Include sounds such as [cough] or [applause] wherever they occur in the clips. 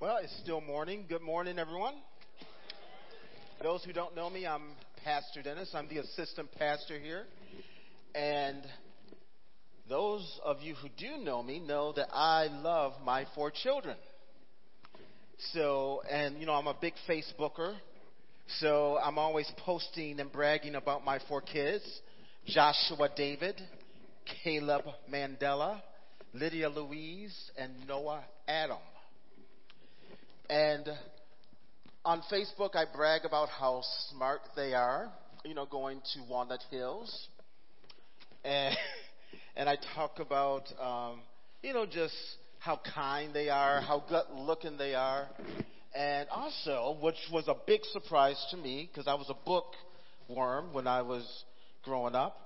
Well, it's still morning. Good morning, everyone. Those who don't know me, I'm Pastor Dennis. I'm the assistant pastor here. And those of you who do know me know that I love my four children. So, and you know, I'm a big Facebooker. So I'm always posting and bragging about my four kids Joshua David, Caleb Mandela, Lydia Louise, and Noah Adam. And on Facebook, I brag about how smart they are, you know, going to Walnut Hills. And, [laughs] and I talk about, um, you know, just how kind they are, how good looking they are. And also, which was a big surprise to me, because I was a bookworm when I was growing up,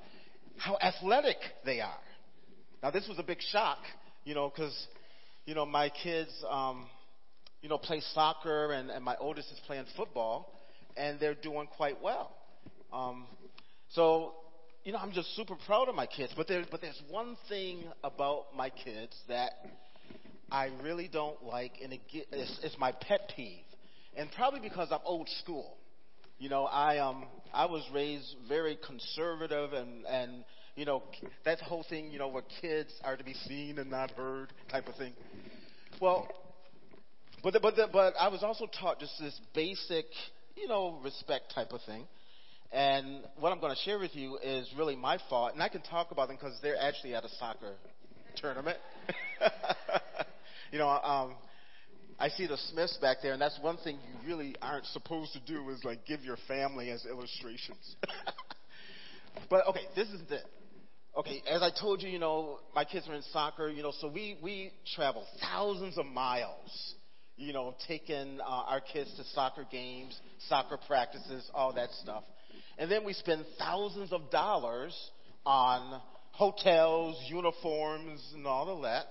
how athletic they are. Now, this was a big shock, you know, because, you know, my kids, um, you know, play soccer, and, and my oldest is playing football, and they're doing quite well. Um, so, you know, I'm just super proud of my kids. But there, but there's one thing about my kids that I really don't like, and it it's, it's my pet peeve, and probably because I'm old school. You know, I um I was raised very conservative, and and you know that whole thing, you know, where kids are to be seen and not heard type of thing. Well, but, the, but, the, but I was also taught just this basic, you know, respect type of thing. And what I'm going to share with you is really my fault. And I can talk about them because they're actually at a soccer tournament. [laughs] you know, um, I see the Smiths back there, and that's one thing you really aren't supposed to do is like give your family as illustrations. [laughs] but okay, this is it. Okay, as I told you, you know, my kids are in soccer, you know, so we, we travel thousands of miles you know, taking uh, our kids to soccer games, soccer practices, all that stuff. And then we spend thousands of dollars on hotels, uniforms, and all of that.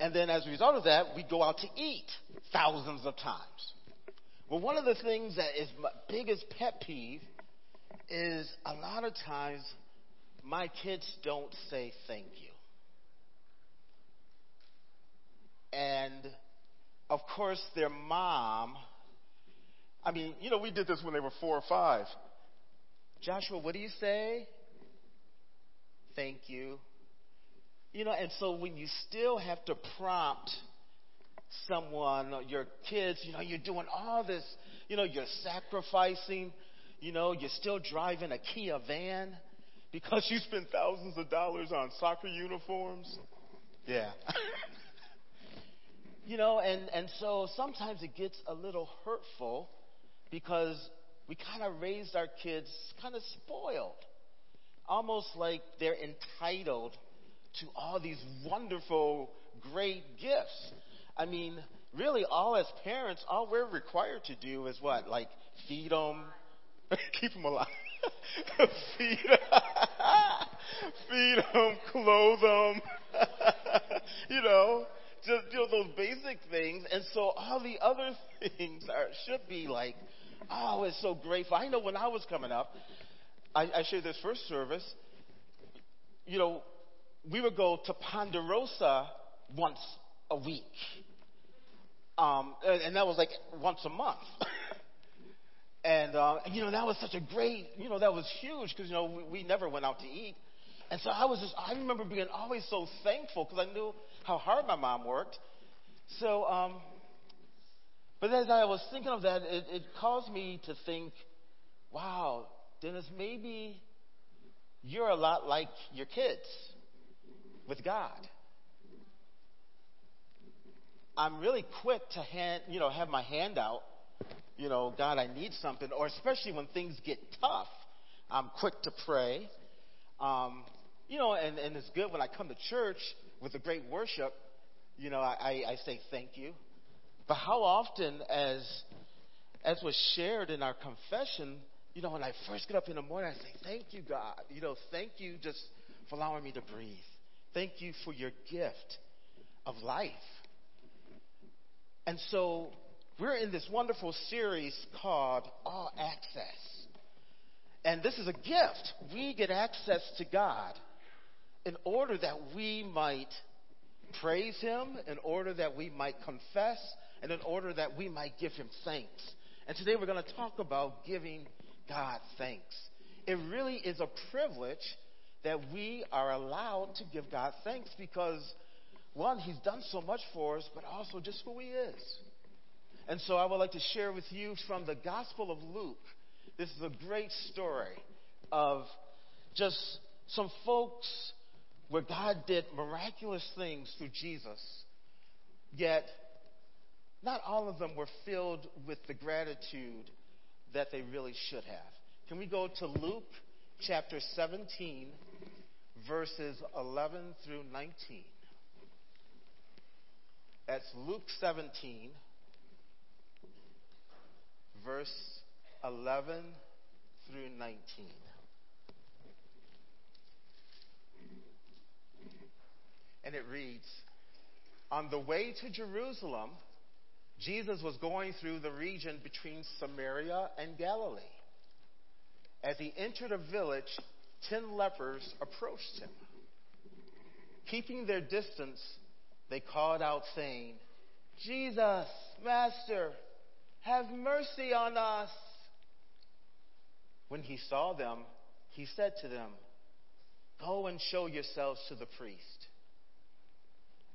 And then as a result of that, we go out to eat thousands of times. Well, one of the things that is my biggest pet peeve is a lot of times my kids don't say thank you. And of course, their mom, I mean, you know, we did this when they were four or five. Joshua, what do you say? Thank you. You know, and so when you still have to prompt someone, your kids, you know, you're doing all this, you know, you're sacrificing, you know, you're still driving a Kia van because you spend thousands of dollars on soccer uniforms. Yeah. [laughs] You know, and, and so sometimes it gets a little hurtful because we kind of raised our kids kind of spoiled. Almost like they're entitled to all these wonderful, great gifts. I mean, really, all as parents, all we're required to do is what? Like, feed them, [laughs] keep them alive. [laughs] feed [laughs] feed them, clothe them, you know, just you know those basic things, and so all the other [laughs] things are should be like, oh, it's so grateful. I know when I was coming up, I, I shared this first service. You know, we would go to Ponderosa once a week, um, and, and that was like once a month. [laughs] and uh, you know that was such a great, you know, that was huge because you know we, we never went out to eat. And so I was just, I remember being always so thankful because I knew how hard my mom worked. So, um, but as I was thinking of that, it, it caused me to think, wow, Dennis, maybe you're a lot like your kids with God. I'm really quick to hand, you know, have my hand out. You know, God, I need something, or especially when things get tough, I'm quick to pray. Um, you know, and, and it's good when I come to church with a great worship, you know, I, I say thank you. But how often, as as was shared in our confession, you know, when I first get up in the morning, I say, Thank you, God. You know, thank you just for allowing me to breathe. Thank you for your gift of life. And so we're in this wonderful series called All Access. And this is a gift. We get access to God in order that we might praise Him, in order that we might confess and in order that we might give him thanks. And today we're going to talk about giving God thanks. It really is a privilege that we are allowed to give God thanks because, one, he's done so much for us, but also just who he is. And so I would like to share with you from the Gospel of Luke. This is a great story of just some folks where God did miraculous things through Jesus, yet not all of them were filled with the gratitude that they really should have. Can we go to Luke chapter 17, verses 11 through 19? That's Luke 17, verse 11 through 19. And it reads On the way to Jerusalem, Jesus was going through the region between Samaria and Galilee. As he entered a village, ten lepers approached him. Keeping their distance, they called out, saying, Jesus, Master, have mercy on us. When he saw them, he said to them, Go and show yourselves to the priest.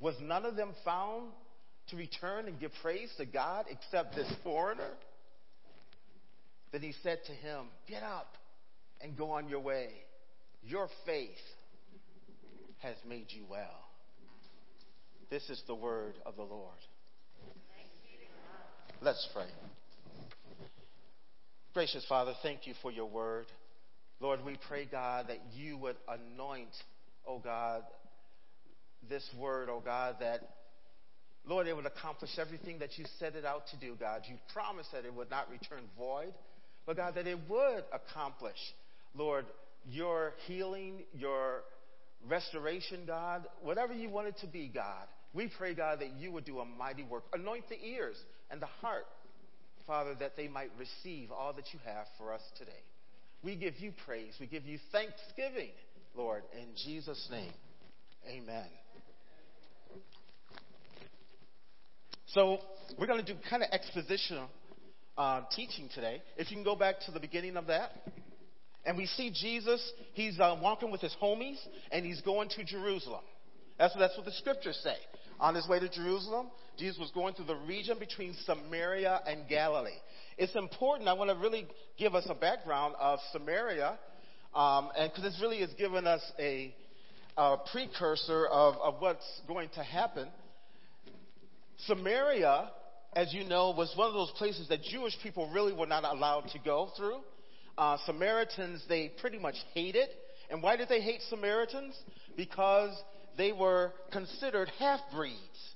Was none of them found to return and give praise to God except this foreigner? Then he said to him, Get up and go on your way. Your faith has made you well. This is the word of the Lord. Let's pray. Gracious Father, thank you for your word. Lord, we pray, God, that you would anoint, oh God, this word, oh God, that, Lord, it would accomplish everything that you set it out to do, God. You promised that it would not return void, but God, that it would accomplish, Lord, your healing, your restoration, God, whatever you want it to be, God. We pray, God, that you would do a mighty work. Anoint the ears and the heart, Father, that they might receive all that you have for us today. We give you praise. We give you thanksgiving, Lord, in Jesus' name. Amen. So we're going to do kind of expositional uh, teaching today. If you can go back to the beginning of that. And we see Jesus, he's uh, walking with his homies, and he's going to Jerusalem. That's what, that's what the scriptures say. On his way to Jerusalem, Jesus was going through the region between Samaria and Galilee. It's important, I want to really give us a background of Samaria, um, and because this really has given us a, a precursor of, of what's going to happen. Samaria, as you know, was one of those places that Jewish people really were not allowed to go through. Uh, Samaritans, they pretty much hated. And why did they hate Samaritans? Because they were considered half breeds,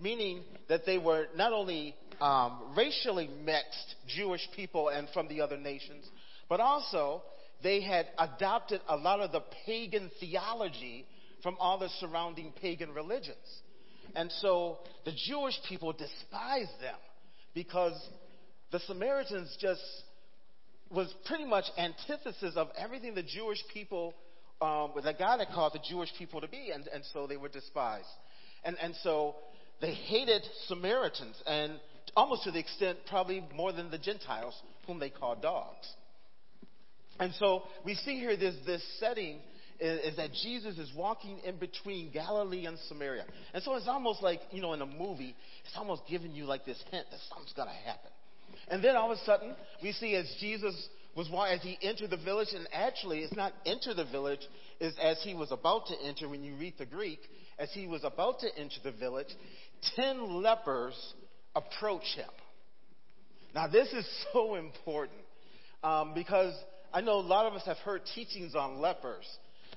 meaning that they were not only um, racially mixed Jewish people and from the other nations, but also they had adopted a lot of the pagan theology from all the surrounding pagan religions. And so the Jewish people despised them because the Samaritans just was pretty much antithesis of everything the Jewish people, um, that God had called the Jewish people to be, and, and so they were despised. And, and so they hated Samaritans, and almost to the extent, probably more than the Gentiles, whom they called dogs. And so we see here this, this setting is, is, that Jesus is walking in between Galilee and Samaria. And so it's almost like, you know, in a movie, it's almost giving you like this hint that something's going to happen. And then all of a sudden, we see as Jesus was as he entered the village, and actually, it's not enter the village, is as he was about to enter. When you read the Greek, as he was about to enter the village, ten lepers approach him. Now, this is so [laughs] important um, because I know a lot of us have heard teachings on lepers.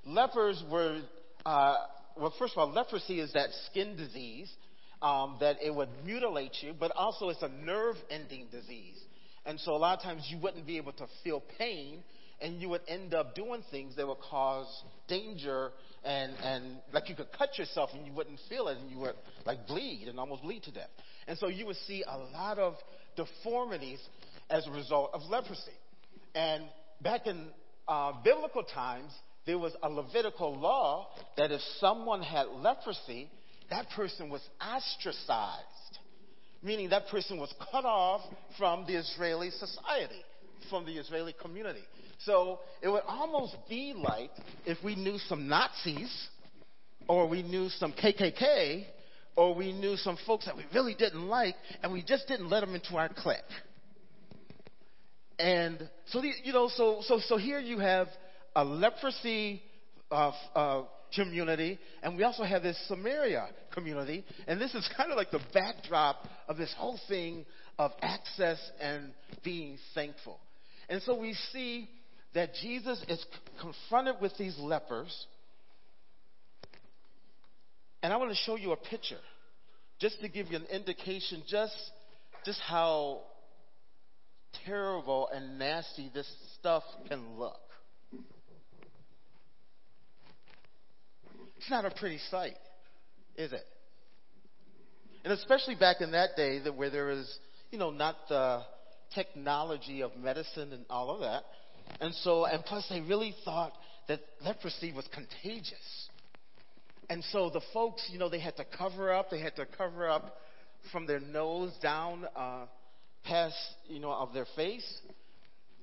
Lepers were, uh, well, first of all, leprosy is that skin disease um, that it would mutilate you, but also it's a nerve ending disease. And so a lot of times you wouldn't be able to feel pain and you would end up doing things that would cause danger and, and like you could cut yourself and you wouldn't feel it and you would like bleed and almost bleed to death. And so you would see a lot of deformities as a result of leprosy. And back in uh, biblical times, there was a Levitical law that if someone had leprosy, that person was ostracized, meaning that person was cut off from the Israeli society, from the Israeli community. So it would almost be like if we knew some Nazis, or we knew some KKK, or we knew some folks that we really didn't like, and we just didn't let them into our clique. And so, the, you know, so, so, so here you have a leprosy uh, uh, community, and we also have this Samaria community, and this is [laughs] kind of like the backdrop of this whole thing of access and being thankful. And so we see that Jesus is confronted with these lepers, and I want to show you a picture, just to give you an indication, just just how terrible and nasty this stuff can look. It's not a pretty sight, is it? And especially back in that day that where there was, you know, not the technology of medicine and all of that. And so, and plus they really thought that leprosy was contagious. And so the folks, you know, they had to cover up, they had to cover up from their nose down, uh, past, you know, of their face.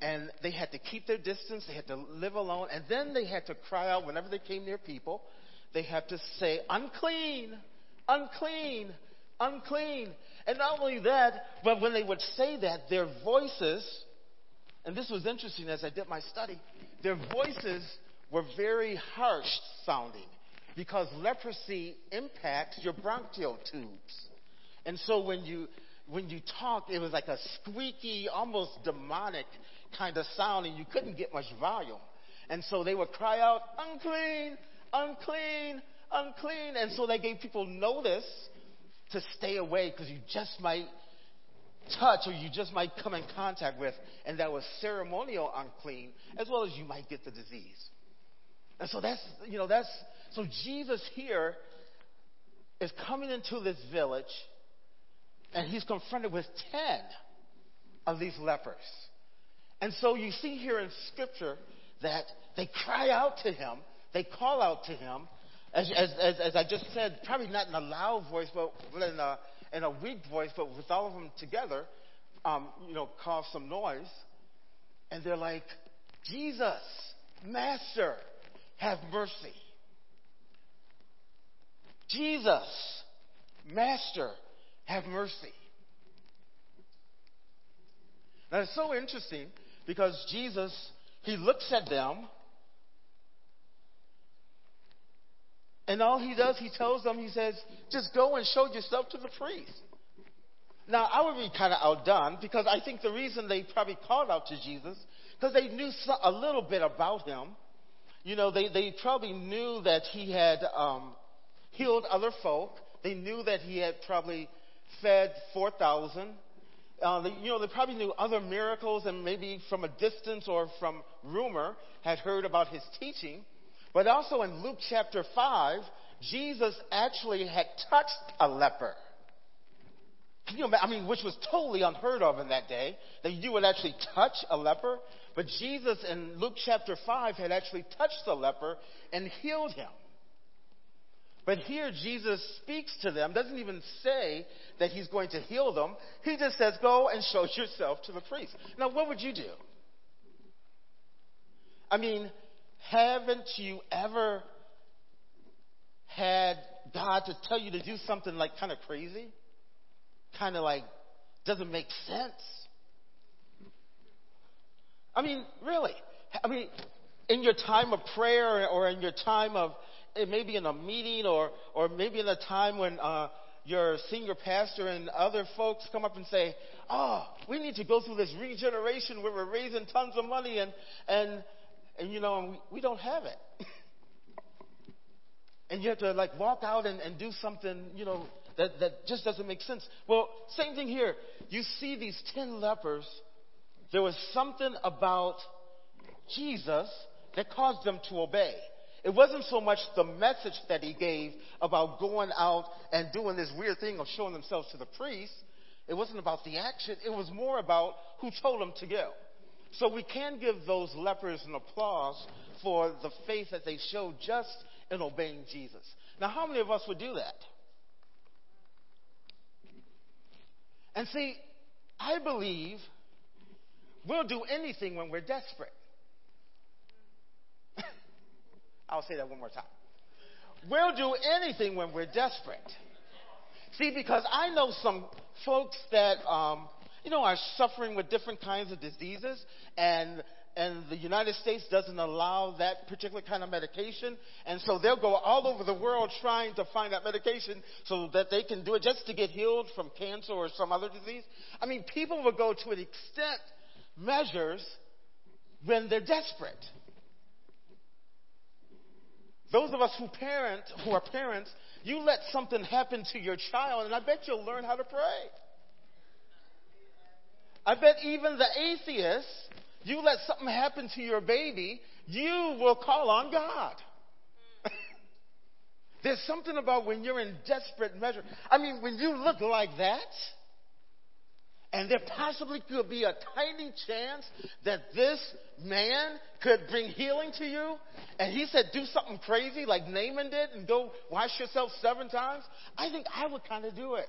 And they had to keep their distance. They had to live alone. And then they had to cry out whenever they came near people. They had to say, unclean, unclean, unclean. And not only that, but when they would say that, their voices, and this was interesting as I did my study, their voices were very harsh sounding because leprosy impacts your bronchial tubes. And so when you when you talked, it was like a squeaky, almost demonic kind of sound, and you couldn't get much volume. And so they would cry out, unclean, unclean, unclean. And so they gave people notice to stay away because you just might touch or you just might come in contact with, and that was ceremonial unclean, as well as you might get the disease. And so that's, you know, that's, so Jesus here is coming into this village and he's confronted with 10 of these lepers. And so you see here in Scripture that they cry out to him, they call out to him, as, as, as, as I just said, probably not in a loud voice, but in a, in a weak voice, but with all of them together, um, you know, cause some noise. And they're like, Jesus, Master, have mercy. Jesus, Master, have mercy. Now it's so interesting because Jesus, he looks at them and all he does, he tells them, he says, just go and show yourself to the priest. Now, I would be kind of outdone because I think the reason they probably called out to Jesus, because they knew a little bit about him. You know, they, they probably knew that he had um, healed other folk. They knew that he had probably fed 4,000. Uh, you know, they probably knew other miracles and maybe from a distance or from rumor had heard about his teaching. But also in Luke chapter 5, Jesus actually had touched a leper. You? I mean, which was totally unheard of in that day, that you would actually touch a leper. But Jesus in Luke chapter 5 had actually touched the leper and healed him. But here Jesus speaks to them, doesn't even say that he's going to heal them. He just says, Go and show yourself to the priest. Now, what would you do? I mean, haven't you ever had God to tell you to do something like kind of crazy? Kind of like doesn't make sense? I mean, really. I mean, in your time of prayer or in your time of maybe in a meeting or, or maybe in a time when uh, your senior pastor and other folks come up and say, oh, we need to go through this regeneration where we're raising tons of money and, and, and you know, we, we don't have it. [laughs] and you have to like walk out and, and do something, you know, that, that just doesn't make sense. Well, same thing here. You see these 10 lepers, there was something about Jesus that caused them to obey. It wasn't so much the message that he gave about going out and doing this weird thing of showing themselves to the priest. It wasn't about the action. It was more about who told them to go. So we can give those lepers an applause for the faith that they showed just in obeying Jesus. Now, how many of us would do that? And see, I believe we'll do anything when we're desperate. [laughs] I'll say that one more time. We'll do anything when we're desperate. See, because I know some folks that, um, you know, are suffering with different kinds of diseases, and and the United States doesn't allow that particular kind of medication, and so they'll go all over the world trying to find that medication so that they can do it just to get healed from cancer or some other disease. I mean, people will go to an extent measures when they're desperate. Those of us who parent, who are parents, you let something happen to your child, and I bet you'll learn how to pray. I bet even the atheist, you let something happen to your baby, you will call on God. [laughs] There's something about when you're in desperate measure. I mean, when you look like that, and there possibly could be a tiny chance that this man could bring healing to you. And he said, do something crazy like Naaman did and go wash yourself seven times. I think I would kind of do it.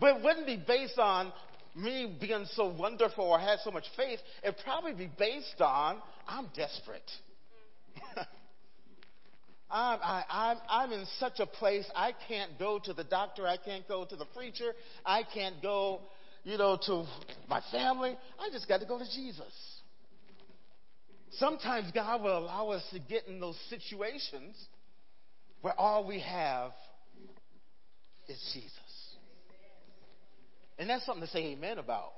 But it wouldn't be based on me being so wonderful or had so much faith. It'd probably be based on I'm desperate. [laughs] I'm, I, I'm, I'm in such a place I can't go to the doctor. I can't go to the preacher. I can't go you know, to my family. I just got to go to Jesus. Sometimes God will allow us to get in those situations where all we have is Jesus. And that's something to say amen about.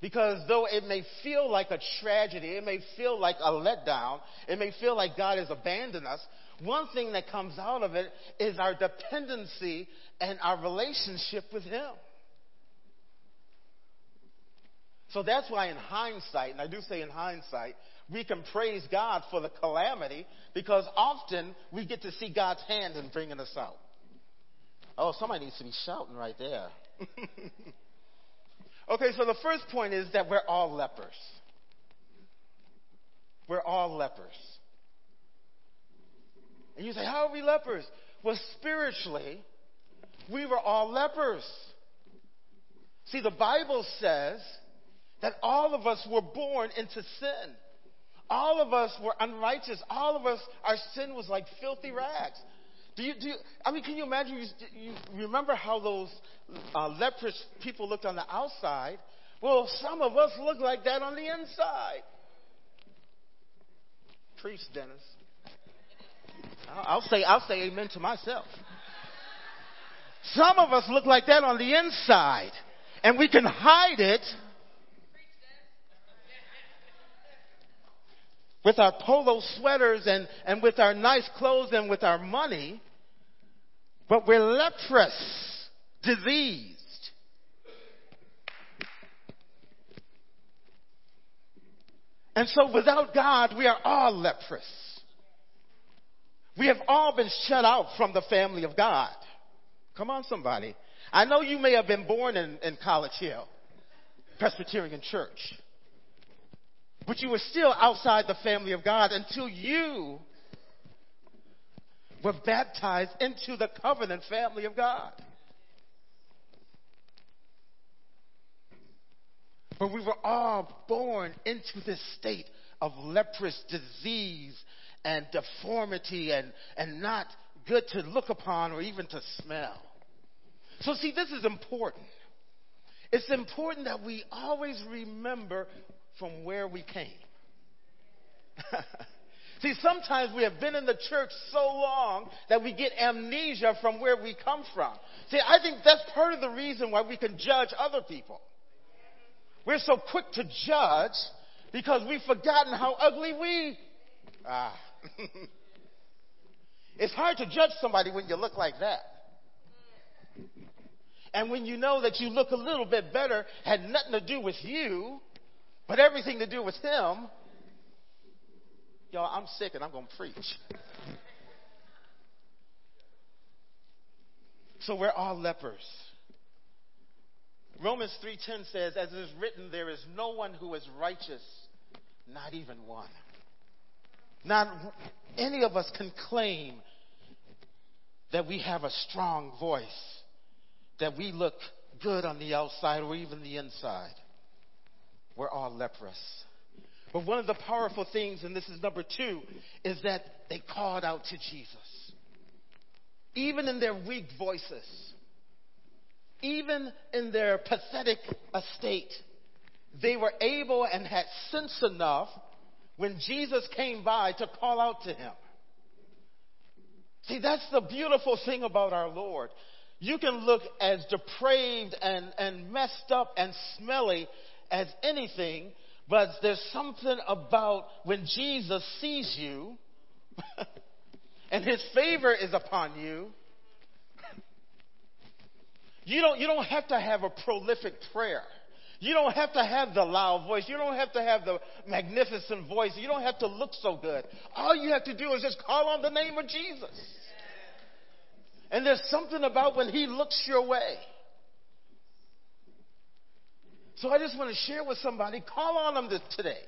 Because though it may feel like a tragedy, it may feel like a letdown, it may feel like God has abandoned us, one thing that comes out of it is our dependency and our relationship with Him. So that's why, in hindsight, and I do say in hindsight, we can praise God for the calamity because often we get to see God's hand in bringing us out. Oh, somebody needs to be shouting right there. [laughs] okay, so the first point is that we're all lepers. We're all lepers. And you say, How are we lepers? Well, spiritually, we were all lepers. See, the Bible says that all of us were born into sin. All of us were unrighteous. All of us, our sin was like filthy rags. Do you, do you, I mean, can you imagine? You, you remember how those uh, leprous people looked on the outside? Well, some of us look like that on the inside. Priest Dennis. I'll, say, I'll say amen to myself. Some of us look like that on the inside, and we can hide it with our polo sweaters and, and with our nice clothes and with our money, but we're leprous, diseased. And so without God, we are all leprous. We have all been shut out from the family of God. Come on, somebody. I know you may have been born in, in College Hill, Presbyterian Church. But you were still outside the family of God until you were baptized into the covenant family of God. But we were all born into this state of leprous disease and deformity and, and not good to look upon or even to smell. So, see, this is important. It's important that we always remember from where we came. [laughs] See, sometimes we have been in the church so long that we get amnesia from where we come from. See, I think that's part of the reason why we can judge other people. We're so quick to judge because we've forgotten how ugly we are. [laughs] it's hard to judge somebody when you look like that. And when you know that you look a little bit better, had nothing to do with you, but everything to do with him, y'all, I'm sick and I'm going to preach. So we're all lepers. Romans 3:10 says, as it is written, there is no one who is righteous, not even one. Not any of us can claim that we have a strong voice, that we look good on the outside or even the inside. We're all leprous. But one of the powerful things, and this is number two, is that they called out to Jesus. Even in their weak voices, even in their pathetic estate, they were able and had sense enough when Jesus came by to call out to him. See, that's the beautiful thing about our Lord. You can look as depraved and, and messed up and smelly as anything, but there's something about when Jesus sees you [laughs] and his favor is upon you. You don't, you don't have to have a prolific prayer. You don't have to have the loud voice. You don't have to have the magnificent voice. You don't have to look so good. All you have to do is just call on the name of Jesus. And there's something about when he looks your way. So I just want to share with somebody, call on them today.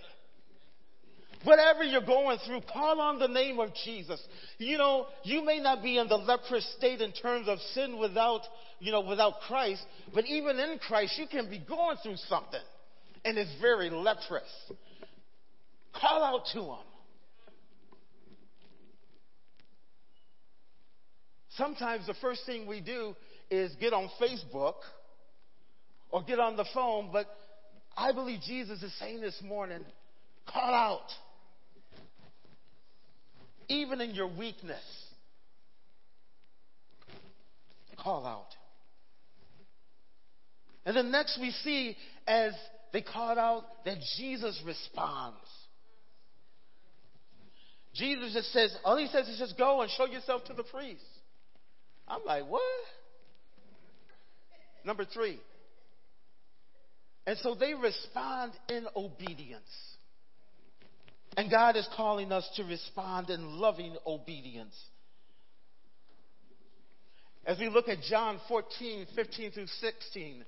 Whatever you're going through, call on the name of Jesus. You know, you may not be in the leprous state in terms of sin without you know, without Christ, but even in Christ, you can be going through something and it's very leprous. Call out to Him. Sometimes the first thing we do is get on Facebook or get on the phone, but I believe Jesus is saying this morning call out. Even in your weakness, call out. And then next we see as they called out that Jesus responds. Jesus just says, all he says is just go and show yourself to the priest. I'm like, what? Number three. And so they respond in obedience. And God is calling us to respond in loving obedience. As we look at John 14, 15 through 16,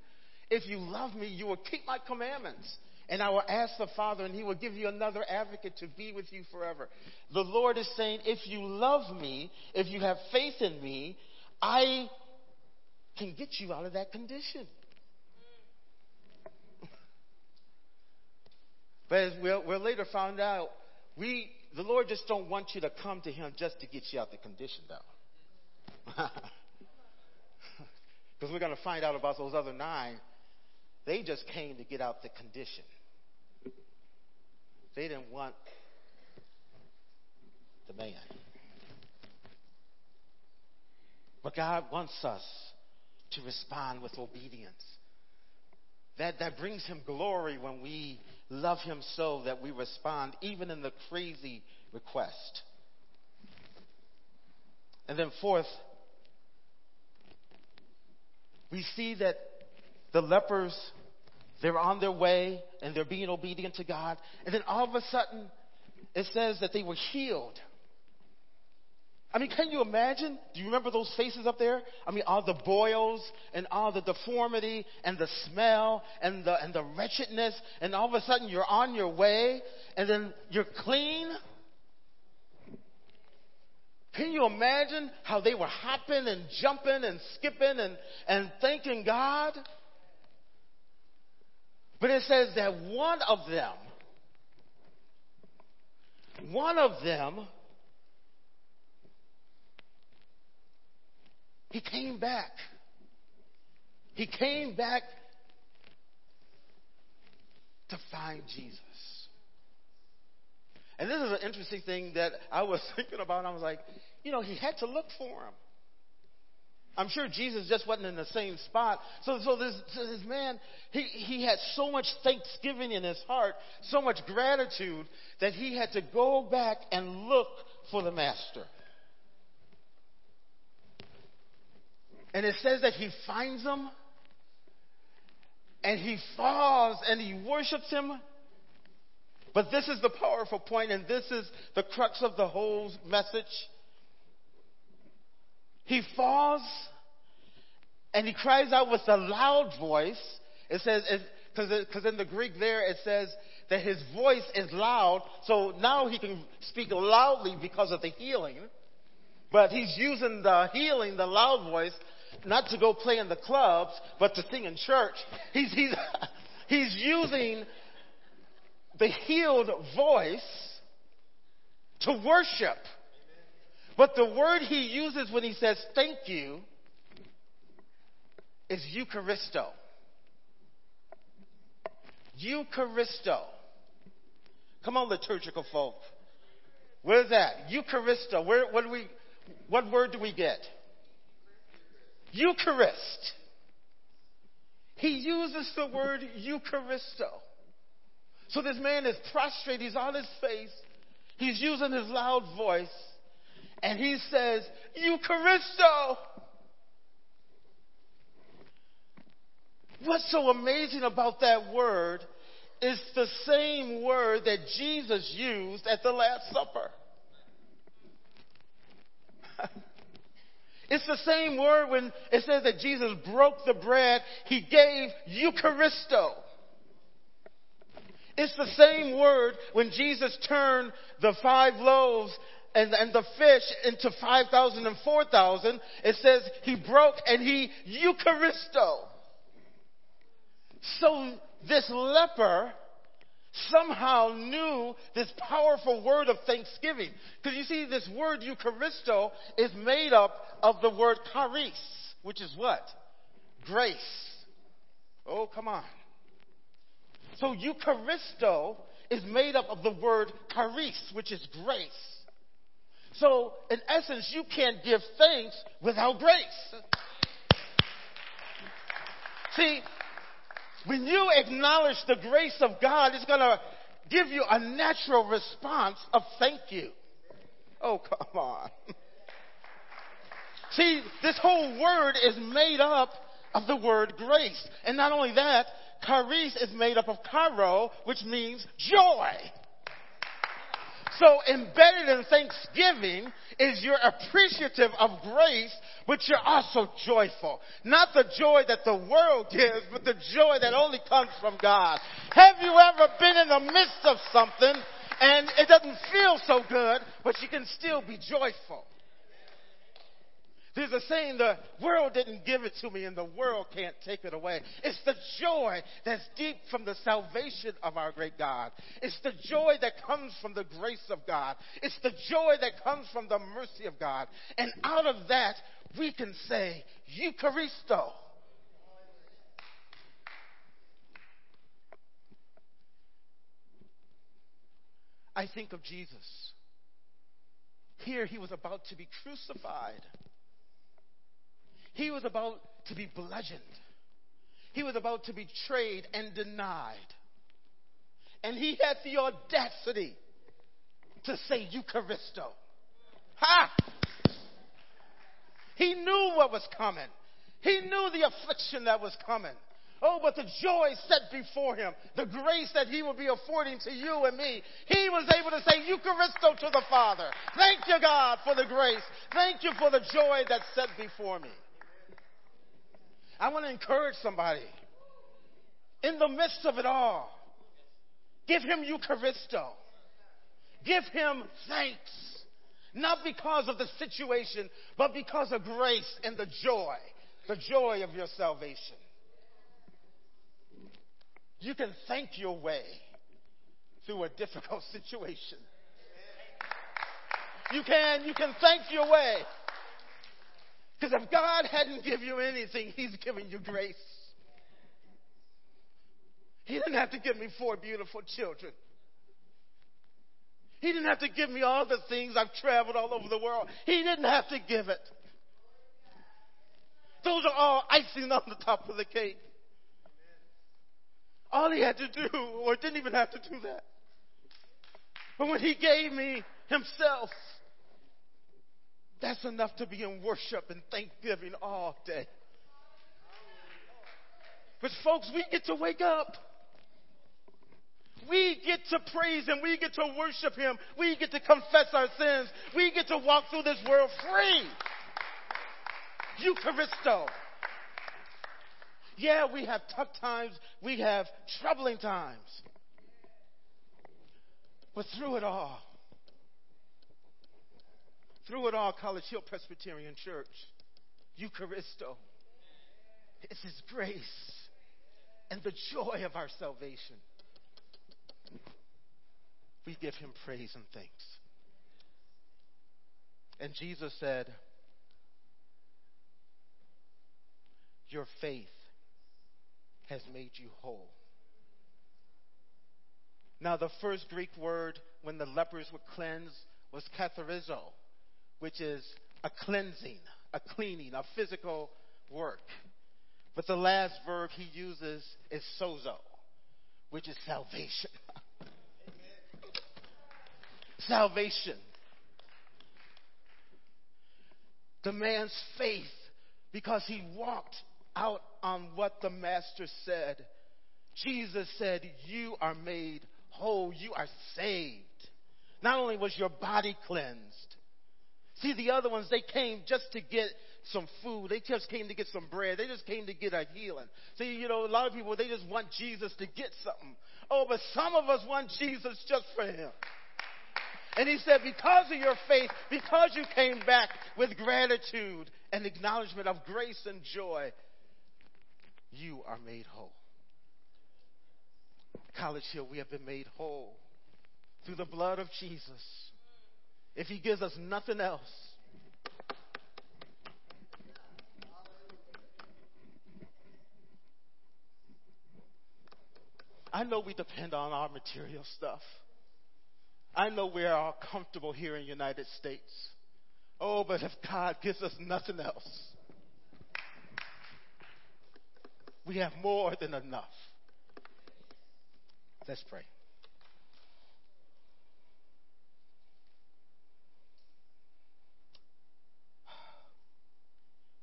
if you love me, you will keep my commandments. And I will ask the Father, and he will give you another advocate to be with you forever. The Lord is saying, if you love me, if you have faith in me, I can get you out of that condition. But as we'll, we'll later find out, we, the Lord just don't want you to come to him just to get you out the condition, though. [laughs] Because we're going to find out about those other nine they just came to get out the condition. They didn't want the man. But God wants us to respond with obedience. That, that brings him glory when we love him so that we respond even in the crazy request. And then fourth, we see that the lepers, they're on their way and they're being obedient to God. And then all of a sudden, it says that they were healed. I mean, can you imagine? Do you remember those faces up there? I mean, all the boils and all the deformity and the smell and the, and the wretchedness, and all of a sudden you're on your way and then you're clean. Can you imagine how they were hopping and jumping and skipping and, and thanking God? But it says that one of them, one of them, he came back. He came back to find Jesus. And this is an interesting thing that I was [laughs] thinking about. I was like, you know, he had to look for him. I'm sure Jesus just wasn't in the same spot. So, so this, this man, he, he had so much thanksgiving in his heart, so much gratitude, that he had to go back and look for the master. And it says that he finds him and he falls and he worships him. But this is the powerful point, and this is the crux of the whole message. He falls and he cries out with a loud voice. It says, because in the Greek there it says that his voice is loud, so now he can speak loudly because of the healing. But he's using the healing, the loud voice, not to go play in the clubs, but to sing in church. He's, he's, [laughs] he's using the healed voice to worship. But the word he uses when he says thank you is Eucharisto. Eucharisto. Come on, liturgical folk. Where is that? Eucharisto. Where, what, do we, what word do we get? Eucharist. He uses the word Eucharisto. So this man is prostrate. He's on his face. He's using his loud voice. And he says, Eucharisto. What's so amazing about that word is the same word that Jesus used at the Last Supper. It's the same word when it says that Jesus broke the bread, he gave Eucharisto. It's the same word when Jesus turned the five loaves and, and the fish into 5,000 and 4,000. It says he broke and he Eucharisto. So this leper somehow knew this powerful word of thanksgiving. Because you see, this word Eucharisto is made up of the word charis, which is what? Grace. Oh, come on. So Eucharisto is made up of the word charis, which is grace. So, in essence, you can't give thanks without grace. See, when you acknowledge the grace of God, it's going to give you a natural response of thank you. Oh, come on. See, this whole word is made up of the word grace. And not only that, charis is made up of charo, which means joy. So embedded in thanksgiving is you're appreciative of grace, but you're also joyful. Not the joy that the world gives, but the joy that only comes from God. Have you ever been in the midst of something and it doesn't feel so good, but you can still be joyful? There's a saying, the world didn't give it to me and the world can't take it away. It's the joy that's deep from the salvation of our great God. It's the joy that comes from the grace of God. It's the joy that comes from the mercy of God. And out of that, we can say, Eucharisto. I think of Jesus. Here he was about to be crucified. He was about to be bludgeoned. He was about to be betrayed and denied. And he had the audacity to say Eucharisto. Ha! He knew what was coming. He knew the affliction that was coming. Oh, but the joy set before him, the grace that he would be affording to you and me, he was able to say Eucharisto to the Father. Thank you, God, for the grace. Thank you for the joy that's set before me. I want to encourage somebody. In the midst of it all, give him Eucharisto. Give him thanks. Not because of the situation, but because of grace and the joy. The joy of your salvation. You can thank your way through a difficult [laughs] situation. You can, you can thank your way because if God hadn't given you anything, He's given you grace. He didn't have to give me four beautiful children. He didn't have to give me all the things I've traveled all over the world. He didn't have to give it. Those are all icing on the top of the cake. All he had to do, or didn't even have to do that. But when he gave me himself, that's enough to be in worship and thanksgiving all day. But folks, we get to wake up. We get to praise Him. We get to worship Him. We get to confess our sins. We get to walk through this world free. Eucharisto. Yeah, we have tough times. We have troubling times. But through it all, through it all, College Hill Presbyterian Church, Eucharisto, is His grace and the joy of our salvation. We give Him praise and thanks. And Jesus said, Your faith has made you whole. Now, the first Greek word when the lepers were cleansed was katharizo, which is a cleansing, a cleaning, a physical work. But the last verb he uses is sozo, which is salvation. [laughs] salvation. The man's faith, because he walked out on what the Master said. Jesus said, You are made whole, you are saved. Not only was your body cleansed, see, the other ones, they came just to get some food. They just came to get some bread. They just came to get a healing. See, you know, a lot of people, they just want Jesus to get something. Oh, but some of us want Jesus just for Him. And He said, because of your faith, because you came back with gratitude and acknowledgement of grace and joy, you are made whole. College Hill, we have been made whole through the blood of Jesus. If He gives us nothing else, I know we depend on our material stuff. I know we are all comfortable here in the United States. Oh, but if God gives us nothing else, we have more than enough. Let's pray.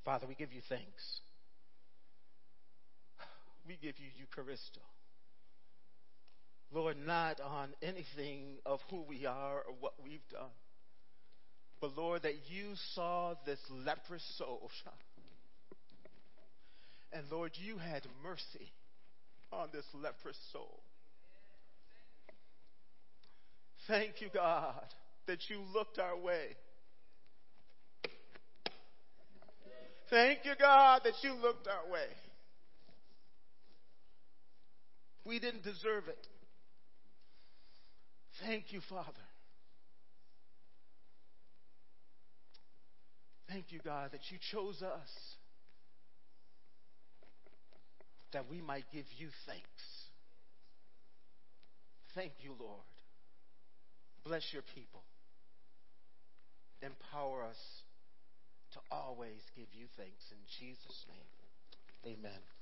Father, we give you thanks. We give you Eucharisto. Lord, not on anything of who we are or what we've done, but Lord, that you saw this leprous soul, and Lord, you had mercy on this leprous soul. Thank you, God, that you looked our way. Thank you, God, that you looked our way. We didn't deserve it. Thank you, Father. Thank you, God, that you chose us that we might give you thanks. Thank you, Lord. Bless your people. Empower us to always give you thanks. In Jesus' name, amen.